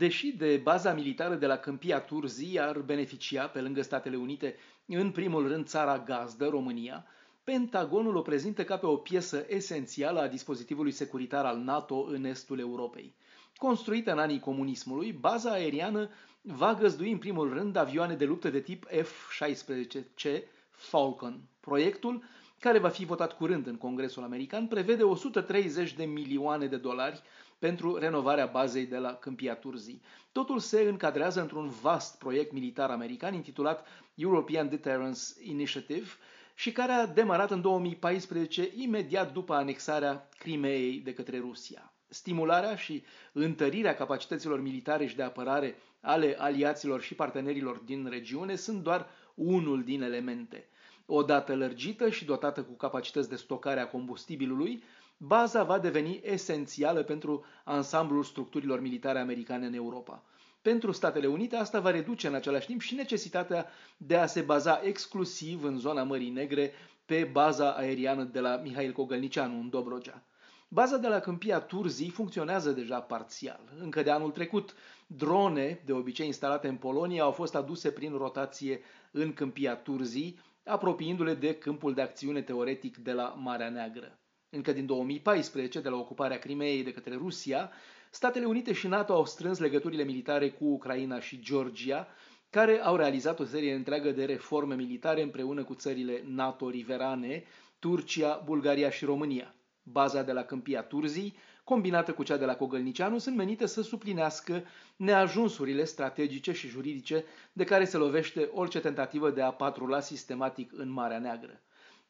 Deși de baza militară de la Câmpia Turzii ar beneficia, pe lângă Statele Unite, în primul rând țara gazdă, România, Pentagonul o prezintă ca pe o piesă esențială a dispozitivului securitar al NATO în estul Europei. Construită în anii comunismului, baza aeriană va găzdui în primul rând avioane de luptă de tip F-16C Falcon. Proiectul, care va fi votat curând în Congresul American, prevede 130 de milioane de dolari pentru renovarea bazei de la Câmpia Turzii. Totul se încadrează într-un vast proiect militar american intitulat European Deterrence Initiative și care a demarat în 2014, imediat după anexarea Crimeei de către Rusia. Stimularea și întărirea capacităților militare și de apărare ale aliaților și partenerilor din regiune sunt doar unul din elemente. Odată lărgită și dotată cu capacități de stocare a combustibilului, baza va deveni esențială pentru ansamblul structurilor militare americane în Europa. Pentru Statele Unite, asta va reduce în același timp și necesitatea de a se baza exclusiv în zona Mării Negre pe baza aeriană de la Mihail Cogălnicianu în Dobrogea. Baza de la Câmpia Turzii funcționează deja parțial. Încă de anul trecut, drone, de obicei instalate în Polonia, au fost aduse prin rotație în Câmpia Turzii, apropiindu-le de câmpul de acțiune teoretic de la Marea Neagră. Încă din 2014, de la ocuparea Crimeei de către Rusia, Statele Unite și NATO au strâns legăturile militare cu Ucraina și Georgia, care au realizat o serie întreagă de reforme militare împreună cu țările NATO riverane, Turcia, Bulgaria și România. Baza de la Câmpia Turzii, combinată cu cea de la Cogălnicianu, sunt menite să suplinească neajunsurile strategice și juridice de care se lovește orice tentativă de a patrula sistematic în Marea Neagră.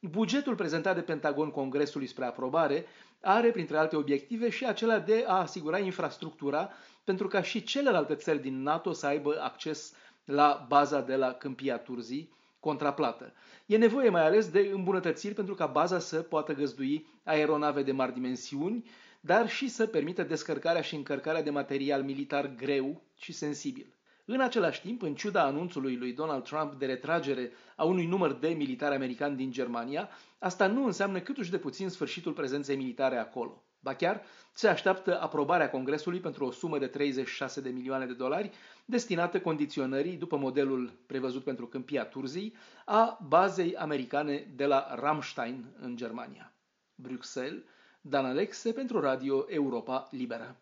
Bugetul prezentat de Pentagon Congresului spre aprobare are, printre alte obiective, și acela de a asigura infrastructura pentru ca și celelalte țări din NATO să aibă acces la baza de la Câmpia Turzii, contraplată. E nevoie mai ales de îmbunătățiri pentru ca baza să poată găzdui aeronave de mari dimensiuni, dar și să permită descărcarea și încărcarea de material militar greu și sensibil. În același timp, în ciuda anunțului lui Donald Trump de retragere a unui număr de militari americani din Germania, asta nu înseamnă câtuși de puțin sfârșitul prezenței militare acolo. Ba chiar se așteaptă aprobarea Congresului pentru o sumă de 36 de milioane de dolari destinată condiționării, după modelul prevăzut pentru câmpia Turzii, a bazei americane de la Ramstein în Germania. Bruxelles, Dan Alexe pentru Radio Europa Liberă.